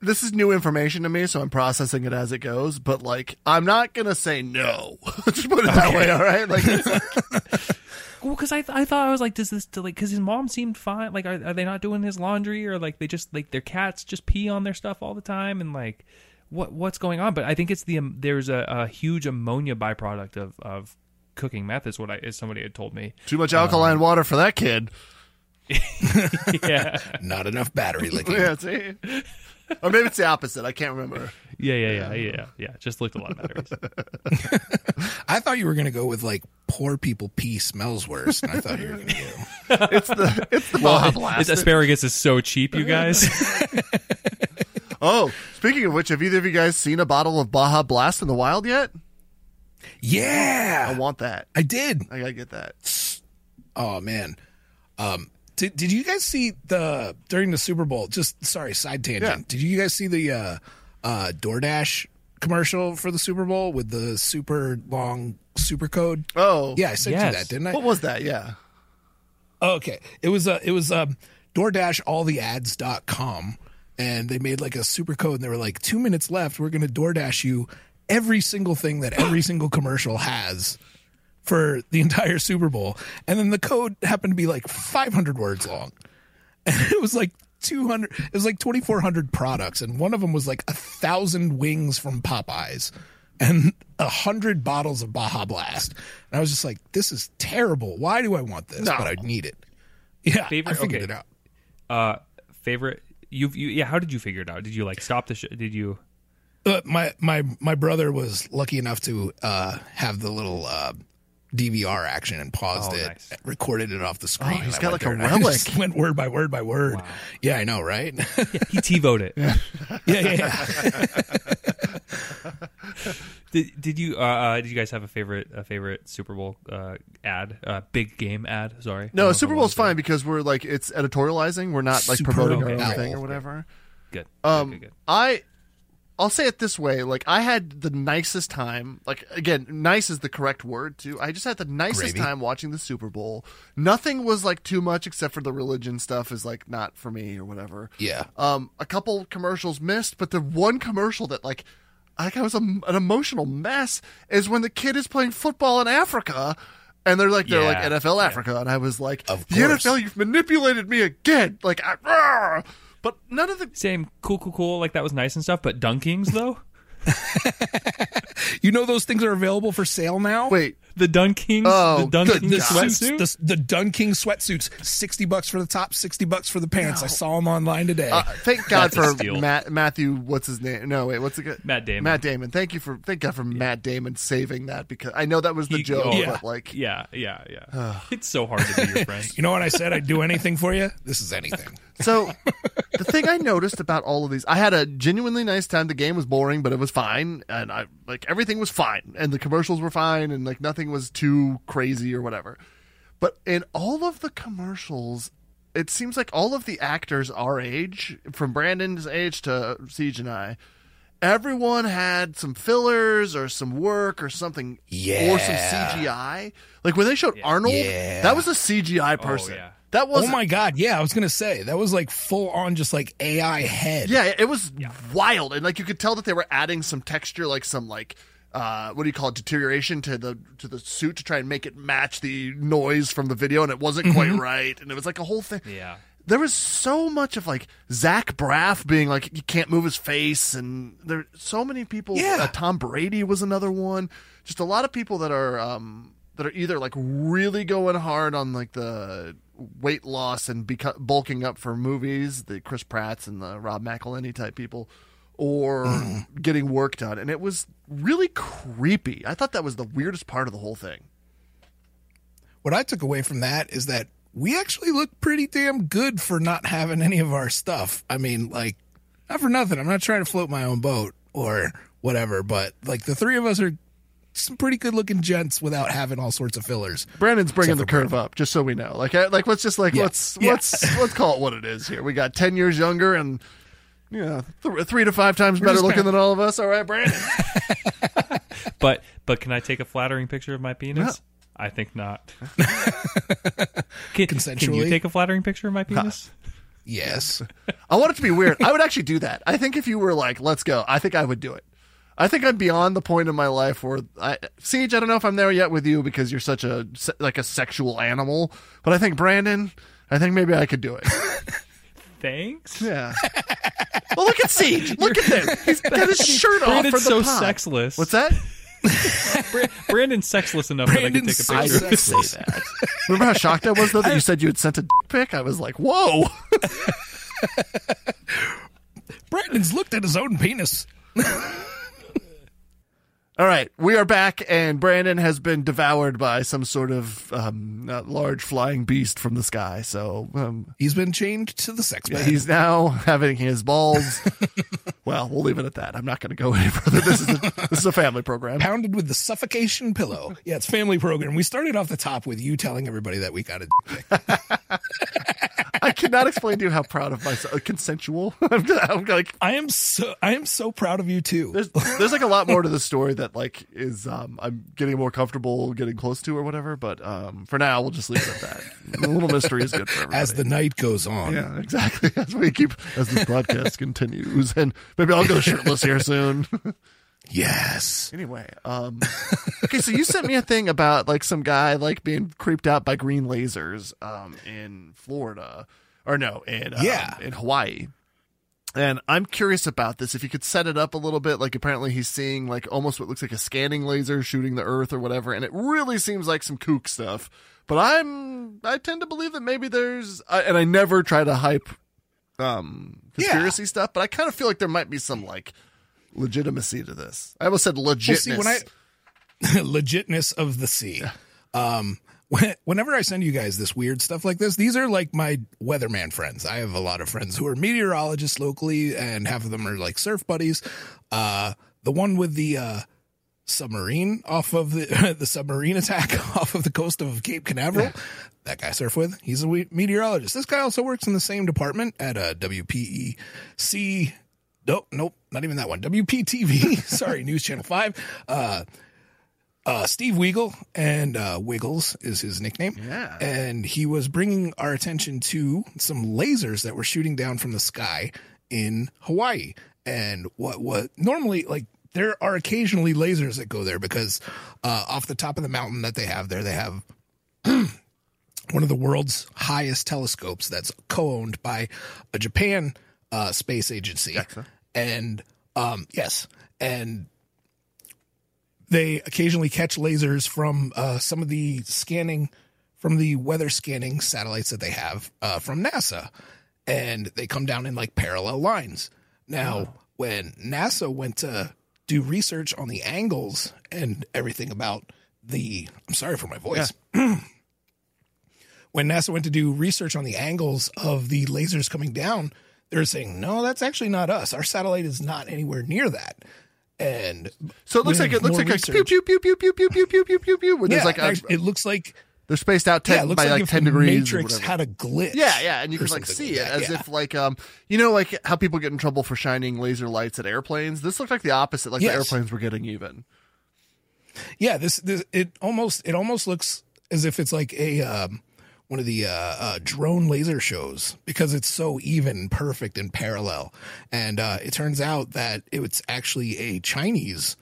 this is new information to me, so I'm processing it as it goes. But like, I'm not gonna say no. Just put it that way, all right? Like, like Well, because I, I thought I was like, does this like because his mom seemed fine. Like, are, are they not doing his laundry or like they just like their cats just pee on their stuff all the time and like what what's going on? But I think it's the um, there's a, a huge ammonia byproduct of of cooking meth is what I is somebody had told me. too much alkaline water for that kid. Yeah, Not enough battery licking. Yeah, see. Or maybe it's the opposite. I can't remember. yeah, yeah, yeah, yeah, yeah. Just licked a lot of batteries. I thought you were going to go with like poor people pee smells worse. And I thought you were going to go. It's the it's the Baja Blast. It's asparagus is so cheap, you guys. Oh, speaking of which, have either of you guys seen a bottle of Baja Blast in the wild yet? Yeah, I want that. I did. I gotta get that. Oh man. Um, did did you guys see the during the Super Bowl? Just sorry, side tangent. Yeah. Did you guys see the uh, uh, DoorDash commercial for the Super Bowl with the super long super code? Oh, Yeah, I sent you that, didn't I? What was that? Yeah. Oh, okay. It was uh it was um DoorDash alltheads.com and they made like a super code and they were like, two minutes left, we're gonna DoorDash you every single thing that every single commercial has for the entire Super Bowl. And then the code happened to be like five hundred words long. And it was like 200 it was like 2400 products and one of them was like a thousand wings from popeyes and a hundred bottles of baja blast and i was just like this is terrible why do i want this No. but i need it yeah Favorite- i figured okay. it out Uh, favorite. you've, you yeah. How did you figure it out? Did you like stop the? Sh- did you? uh, my my my brother was lucky enough to uh have the little uh DVR action and paused Oh, it, nice. recorded it off the screen. Oh, he's and got like a there and I relic. just went word by word by word. Yeah, I know, right? He TiVoed it. yeah, yeah, yeah. Did, did you uh, uh, did you guys have a favorite a favorite Super Bowl uh, ad uh, big game ad? Sorry, No, Super if I Bowl's wanted fine because we're like it's editorializing. We're not like Super promoting our Bowl. own Okay. thing or whatever. Good. Um, good, good, good. I, I'll say it this way: like I had the nicest time. Like again, nice is the correct word too. I just had the nicest Gravy. time watching the Super Bowl. Nothing was like too much except for the religion stuff is like not for me or whatever. Yeah. Um, a couple commercials missed, but the one commercial that like. I think I was a, an emotional mess. Is when the kid is playing football in Africa, and they're like they're like NFL Africa, and I was like, Of the. NFL, you've manipulated me again. Like, I! But none of the Same, cool, cool, cool. Like that was nice and stuff. But Dunkings though, You know those things are available for sale now? wait. the Dunkings, Oh, the Dunkings good the God. sweatsuit. the, the Dun King sweatsuits, sixty bucks for the top, sixty bucks for the pants. I saw them online today. Uh, thank God for. Matt, Matthew. What's his name? No, wait. What's it? Matt Damon. Matt Damon. Thank you for thank God for Matt Damon saving that because I know that was the He- joke, yeah. but like yeah, yeah, yeah. it's so hard to be your friend. you know what I said? I'd do anything for you. This is anything. So, the thing I noticed about all of these, I had a genuinely nice time. The game was boring, but it was fine, and I like everything was fine, and the commercials were fine, and like nothing was too crazy or whatever. But in all of the commercials, it seems like all of the actors our age, from Branden's age to Ceej and I, everyone had some fillers or some work or something or some CGI. Like when they showed Arnold, Yeah. that was a CGI oh, person. yeah. That was Oh my god, yeah, I was gonna say that was like full on just like AI head. Yeah, it was wild, and like you could tell that they were adding some texture, like some like uh, what do you call it, deterioration to the to the suit to try and make it match the noise from the video, and it wasn't quite right, and it was like a whole thing. Yeah. There was so much of like Zach Braff being like he can't move his face, and there so many people. Yeah. Uh, Tom Brady was another one. Just a lot of people that are um, that are either like really going hard on like the weight loss and beco- bulking up for movies, the Chris Pratt's and the Rob McElhenney type people, or mm-hmm. getting work done. And it was really creepy. I thought that was the weirdest part of the whole thing. What I took away from that is that we actually look pretty damn good for not having any of our stuff. I mean, like, not for nothing. I'm not trying to float my own boat or whatever, but like the three of us are some pretty good looking gents without having all sorts of fillers. Branden's bringing the Except for curve up, just so we know. Like, I, like let's just like Yeah. let's Yeah. let's let's call it what it is here. We got ten years younger and you know th- three to five times better looking gonna- than all of us. All right, Branden. But but can I take a flattering picture of my penis? I think not. can, Can you take a flattering picture of my penis? Yes. I want it to be weird. I would actually do that. I think if you were like, let's go, I think I would do it. I think I'm beyond the point in my life where I Ceej. I don't know if I'm there yet with you because you're such a like a sexual animal. But I think Branden. I think maybe I could do it. Thanks. Yeah. well, look at Ceej. Look at him. He's got his shirt off Branden's for the so pod. sexless. What's that? Bra- Branden's sexless enough that I can take a picture. didn't say that. Remember how shocked I was though that you said you had sent a dick pic? I was like, whoa. Branden's looked at his own penis. All right, we are back, and Branden has been devoured by some sort of um, large flying beast from the sky. So um, He's been chained to the sex bed. he's now having his balls. well, we'll leave it at that. I'm not going to go any further. This is a, this is a family program. pounded with the suffocation pillow. Yeah, it's family program. We started off the top with you telling everybody that we got a. I cannot explain to you how proud of myself. Uh, consensual. I'm, I'm like, I am so I am so proud of you too. there's there's like a lot more to the story that like is um I'm getting more comfortable getting close to or whatever. But um for now we'll just leave it at that. A little mystery is good for everybody. As the night goes on. Yeah, exactly. As we keep as this broadcast continues, and maybe I'll go shirtless here soon. Yes. anyway, um, okay, so you sent me a thing about like some guy like being creeped out by green lasers um, in Florida, or no, in um, Yeah. in Hawaii. And I'm curious about this. If you could set it up a little bit, like apparently he's seeing like almost what looks like a scanning laser shooting the Earth or whatever, and it really seems like some kook stuff. But I'm I tend to believe that maybe there's, I, and I never try to hype um conspiracy stuff, but I kind of feel like there might be some like legitimacy to this. I almost said legitness. Well, see, when I legitness of the sea. Um, when, whenever I send you guys this weird stuff like this, these are like my weatherman friends. I have a lot of friends who are meteorologists locally, and half of them are like surf buddies. Uh, the one with the uh, submarine off of the the submarine attack off of the coast of Cape Canaveral. That guy I surf with, he's a meteorologist. This guy also works in the same department at uh, WPEC. Nope, nope, not even that one. WPTV, sorry, News Channel 5. Uh, uh, Steve Weagle and uh, Wiggles is his nickname. Yeah. And he was bringing our attention to some lasers that were shooting down from the sky in Hawaii. And what what normally like there are occasionally lasers that go there because uh, off the top of the mountain that they have there, they have one of the world's highest telescopes that's co-owned by a Japan uh, space agency. And um, yes, and they occasionally catch lasers from uh, some of the scanning from the weather scanning satellites that they have uh, from NASA, and they come down in like parallel lines. Now, when NASA went to do research on the angles and everything about the, I'm sorry for my voice. when NASA went to do research on the angles of the lasers coming down, they're saying, no, that's actually not us. Our satellite is not anywhere near that. And so it looks like it looks like a pew research- pew pew pew pew pew pew pew pew pew pew. Yeah, like a, it looks like They're spaced out ten yeah, by like, like, ten the degrees. Matrix had a glitch. Yeah, yeah, and you can like see like it that, as yeah. if like um you know like how people get in trouble for shining laser lights at airplanes. This looked like the opposite, like the airplanes were getting even. yeah this, this it almost it almost looks as if it's like a um one of the uh, uh drone laser shows because it's so even perfect and parallel and uh it turns out that it's actually a chinese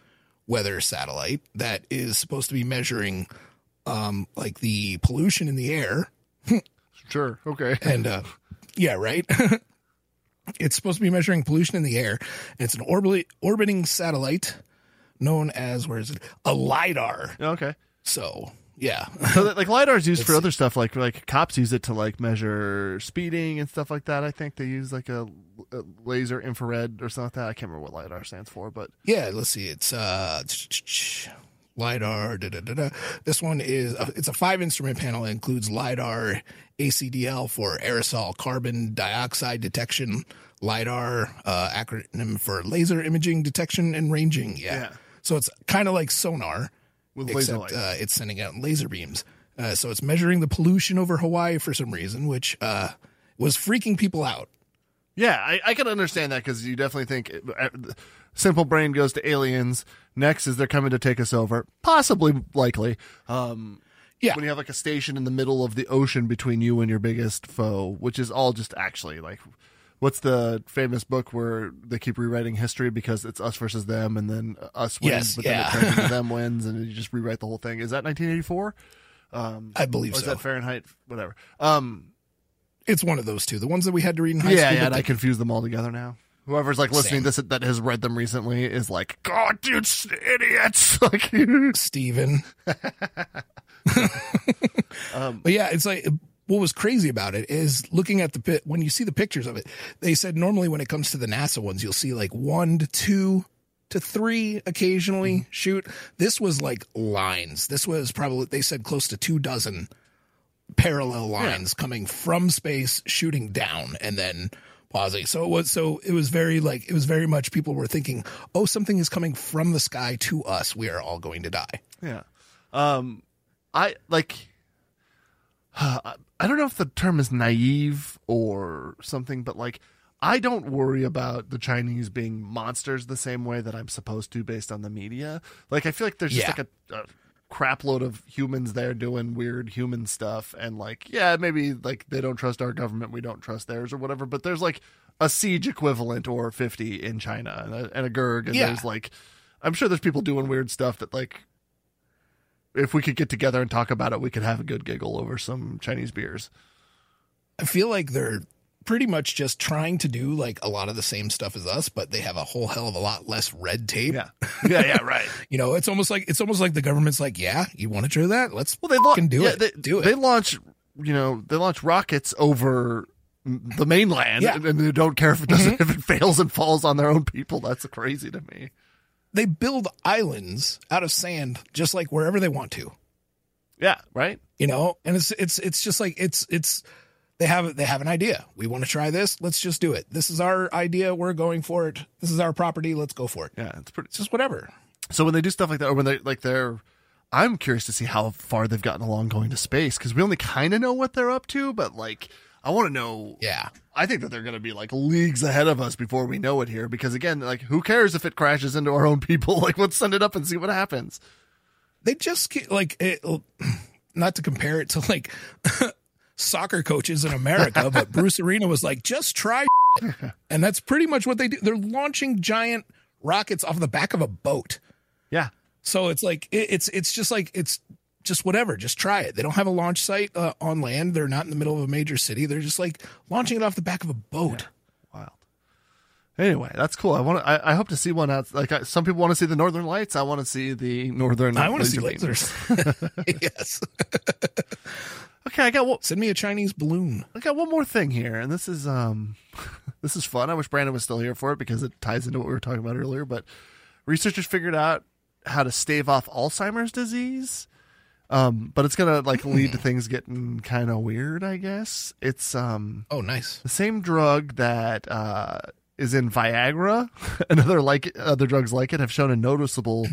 weather satellite that is supposed to be measuring um like the pollution in the air Sure, okay. and uh yeah right it's supposed to be measuring pollution in the air and it's an orbit orbiting satellite known as where is it a lidar okay. so yeah So that, like lidar is used for other stuff, like like cops use it to like measure speeding and stuff like that. I think they use like a, a laser infrared or something like that. I can't remember what lidar stands for, but yeah let's see it's uh lidar da, da, da, da. this one is uh, it's a five instrument panel it includes lidar acdl for aerosol carbon dioxide detection lidar uh acronym for laser imaging detection and ranging yeah, Yeah. so it's kind of like sonar with laser except light. uh, it's sending out laser beams. Uh, so it's measuring the pollution over Hawaii for some reason, which uh, was freaking people out. Yeah, I, I can understand that because you definitely think uh, simple brain goes to aliens. Next is they're coming to take us over, possibly, likely. Um, Yeah. when you have like a station in the middle of the ocean between you and your biggest foe, which is all just actually like, what's the famous book where they keep rewriting history because it's us versus them, and then us wins, Yes, but yeah. then it turns into them wins, and you just rewrite the whole thing. Is that 1984? Um, I believe Or is that Fahrenheit? Whatever. Um, it's one of those two. The ones that we had to read in high yeah, school. yeah, I they- confuse them all together now. Whoever's like listening Same. to this that has read them recently is like, God, you s- idiots! Like, Steven. Um, but yeah, it's like what was crazy about it is looking at the pit when you see the pictures of it. They said normally when it comes to the NASA ones, you'll see like one to two to three occasionally Mm-hmm. shoot. This was like lines. This was probably they said close to two dozen parallel lines coming from space, shooting down, and then pausing. So it was so it was very like it was very much people were thinking, oh, something is coming from the sky to us. We are all going to die. yeah. Um, I like. I don't know if the term is naive or something, but like, I don't worry about the Chinese being monsters the same way that I'm supposed to based on the media. Like, I feel like there's just Yeah. like a, a crap load of humans there doing weird human stuff. And like, yeah, maybe like they don't trust our government, we don't trust theirs or whatever, but there's like a Ceej equivalent or 50 in China and a, and a GERG. And Yeah. there's like, I'm sure there's people doing weird stuff that like, if we could get together and talk about it, we could have a good giggle over some Chinese beers. I feel like they're pretty much just trying to do like a lot of the same stuff as us, but they have a whole hell of a lot less red tape. Yeah, yeah, yeah, right. You know, it's almost like it's almost like the government's like, yeah, you want to do that? Let's Well, they la- fucking do yeah, it. They, do it. They launch, you know, they launch rockets over the mainland, Yeah. and they don't care if it doesn't mm-hmm. if it fails and falls on their own people. That's crazy to me. they build islands out of sand just like wherever they want to. Yeah, right. You know, and it's it's it's just like it's it's they have they have an idea. We want to try this. Let's just do it. This is our idea. We're going for it. This is our property. Let's go for it. Yeah, it's pretty. It's just whatever. So when they do stuff like that, or when they like they're, I'm curious to see how far they've gotten along going to space because we only kind of know what they're up to, but like I want to know. Yeah. I think that they're going to be like leagues ahead of us before we know it here because again, like who cares if it crashes into our own people? Like let's send it up and see what happens. they just ke- like it, not to compare it to like soccer coaches in America, but Bruce Arena was like, just try, and that's pretty much what they do. They're launching giant rockets off the back of a boat, Yeah, so it's like it, it's it's just like it's just whatever, just try it. They don't have a launch site uh, on land. They're not in the middle of a major city. They're just like launching it off the back of a boat. wild. Anyway, that's cool. I want. to. I, I hope to see one out. Like I, some people want to see the Northern Lights. I want to see the Northern. I want to see lasers. yes, Okay, I got one. send me a Chinese balloon. I got one more thing here, and this is um, this is fun. I wish Branden was still here for it because it ties into what we were talking about earlier. But researchers figured out how to stave off Alzheimer's disease. Um, but it's gonna like lead to things getting kind of weird. I guess it's um Oh, nice. the same drug that uh is in Viagra and other like other drugs like it have shown a noticeable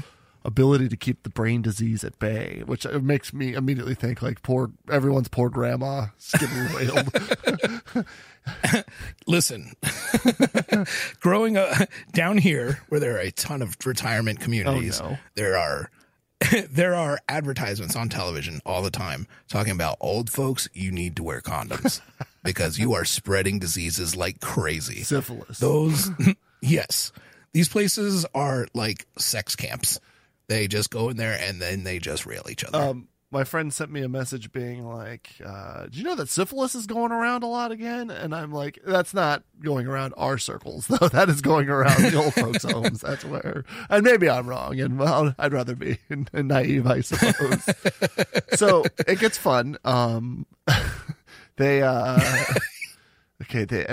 ability to keep the brain disease at bay, which makes me immediately think like poor everyone's poor grandma getting. Listen, growing up down here where there are a ton of retirement communities, Oh, no. there are there are advertisements on television all the time talking about old folks you need to wear condoms because you are spreading diseases like crazy. Syphilis. Those yes. These places are like sex camps. They just go in there and then they just rail each other. um, my friend sent me a message being like, uh, "Do you know that syphilis is going around a lot again?" And I'm like, "That's not going around our circles, though. That is going around the old folks' homes. That's where." And maybe I'm wrong, and well, I'd rather be naive, I suppose. so it gets fun. Um, they uh, Okay, the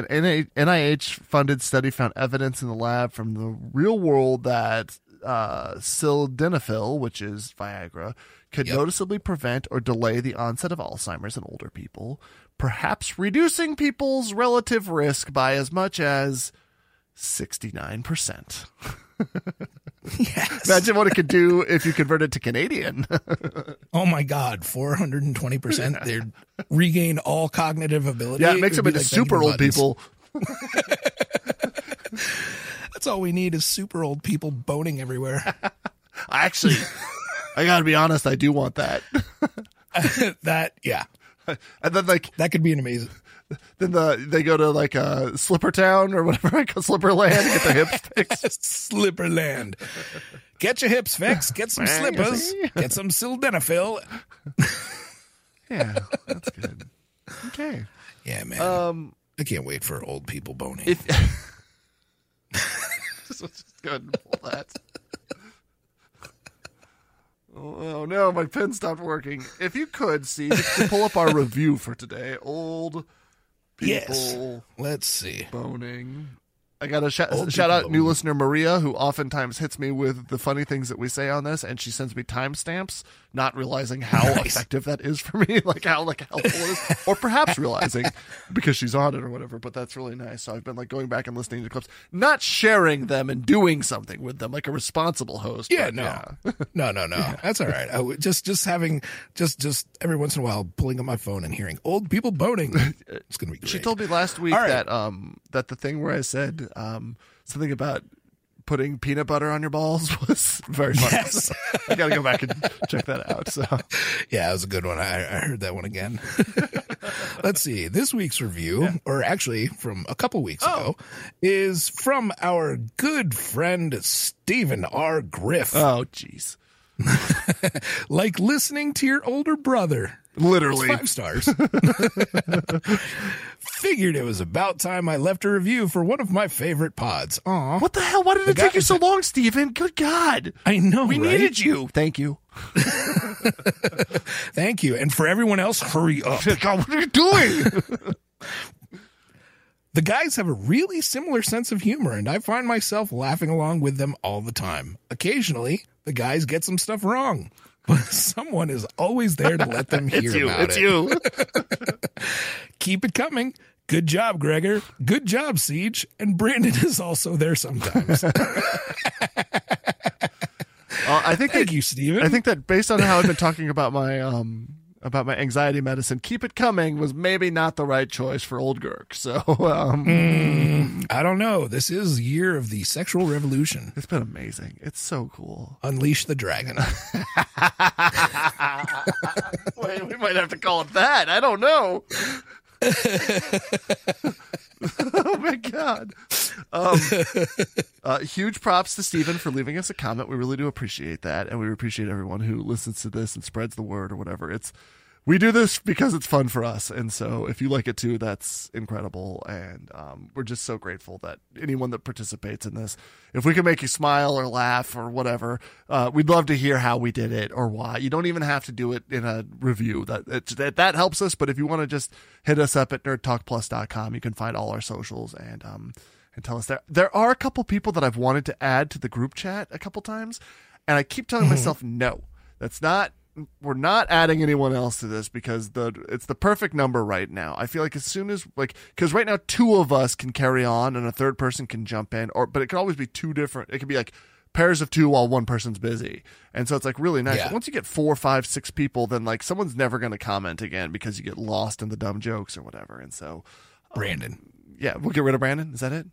NIH funded study found evidence in the lab from the real world that uh, sildenafil, which is Viagra, could Yep. noticeably prevent or delay the onset of Alzheimer's in older people, perhaps reducing people's relative risk by as much as 69%. yes. Imagine what it could do if you convert it to Canadian. Oh my God, 420%. They'd regain all cognitive ability. yeah, it makes would them into like super old Buttons. people. That's all we need is super old people boning everywhere. I Actually, I gotta be honest, I do want that. that, yeah, And then like that could be an amazing. then the they go to like uh Slipper Town or whatever I call Slipper Land, get their hips fixed. Slipperland. Get your hips fixed. Get some slippers. Get some sildenafil. Yeah, that's good. Okay. Yeah, man. Um I can't wait for old people boning. if just, just go ahead and pull that. Oh, no, my pen stopped working. If you could, see, to pull up our review for today. Old people yes. Let's see. boning. I got a sh- shout out new listener Maria, who oftentimes hits me with the funny things that we say on this, and she sends me timestamps, not realizing how Nice. effective that is for me, like how like helpful it is, or perhaps realizing because she's on it or whatever. But that's really nice. So I've been like going back and listening to clips, not sharing them and doing something with them, like a responsible host. Yeah, no, no, no, no. That's all right. I just, just having, just, just every once in a while, pulling up my phone and hearing old people boning. It's gonna be great. She told me last week right. that um that the thing where I said um something about putting peanut butter on your balls was very funny. Yes. So I got to go back and check that out. So Yeah, it was a good one. I, I heard that one again. Let's see. This week's review, or actually from a couple weeks oh. ago, is from our good friend Stephen R. Griff. oh jeez, like listening to your older brother. Literally. Five stars. Figured it was about time I left a review for one of my favorite pods. Aw. What the hell? Why did it take you so long, Steven? Good God. I know, We right? needed you. Thank you. Thank you. And for everyone else, hurry up. God, what are you doing? The guys have a really similar sense of humor, and I find myself laughing along with them all the time. Occasionally, the guys get some stuff wrong, but someone is always there to let them hear it's you. about It's it. you. Keep it coming. Good job, Gregor. Good job, Ceej. And Branden is also there sometimes. Uh, I think Thank that, you, Steven. I think that based on how I've been talking about my um about my anxiety medicine, keep it coming was maybe not the right choice for old Gerg. So um, I don't know. This is year of the sexual revolution. it's been amazing. It's so cool. Unleash the dragon. Wait, we might have to call it that. I don't know. oh my god. Um, uh, huge props to Stephen for leaving us a comment. We really do appreciate that, and we appreciate everyone who listens to this and spreads the word or whatever. It's we do this because it's fun for us, and so if you like it too, that's incredible. And um, we're just so grateful that anyone that participates in this, if we can make you smile or laugh or whatever, uh, we'd love to hear how we did it or why. You don't even have to do it in a review. That that, that helps us. But if you want to just hit us up at nerdtalkplus.com, you can find all our socials and um and tell us there. There are a couple people that I've wanted to add to the group chat a couple times, and I keep telling myself no. That's not we're not adding anyone else to this because the it's the perfect number right now. I feel like as soon as like because right now two of us can carry on and a third person can jump in, or but it can always be two different. It could be like pairs of two while one person's busy. And so it's like really nice. Yeah. Once you get four, five, six people, then like someone's never going to comment again because you get lost in the dumb jokes or whatever. And so, um, Branden. yeah, we'll get rid of Branden. Is that it?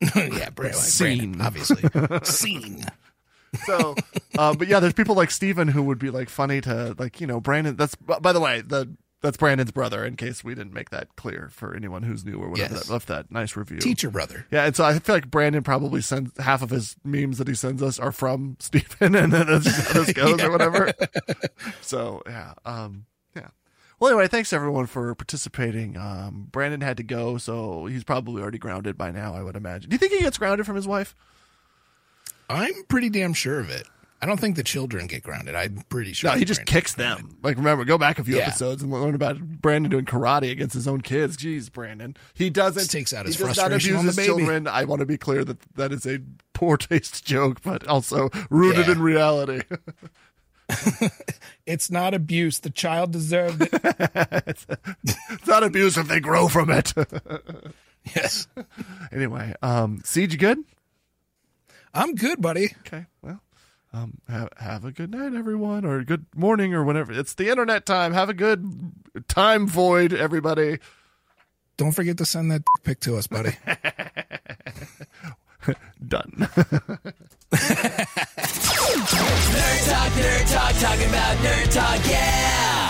yeah, Branden, Scene. Obviously. Scene. So, uh, but yeah, there's people like Steven who would be like funny to like, you know, Branden. That's, by the way, the, that's Branden's brother in case we didn't make that clear for anyone who's new or whatever Yes. that left that nice review. Teacher brother. Yeah, and so I feel like Branden probably sends half of his memes that he sends us are from Stephen, and then that's just how this goes or whatever. So yeah, um, yeah. Well, anyway, thanks everyone for participating. Um, Branden had to go, so he's probably already grounded by now. I would imagine. Do you think he gets grounded from his wife? I'm pretty damn sure of it. I don't think the children get grounded. I'm pretty sure. No, he just kicks them. Like remember, go back a few Yeah. episodes and learn about Branden doing karate against his own kids. Jeez, Branden, he doesn't Just takes out his he frustration abuse on the his baby. children. I want to be clear that that is a poor taste joke, but also rooted Yeah. in reality. It's not abuse. The child deserved it. it's not abuse if they grow from it. yes. anyway, um, Ceej, you good? I'm good, buddy. Okay, well, um, have, have a good night, everyone, or good morning, or whatever. It's the internet time. Have a good time void, everybody. Don't forget to send that pic to us, buddy. Done. Nerd Talk, Nerd Talk, talking about Nerd Talk, yeah!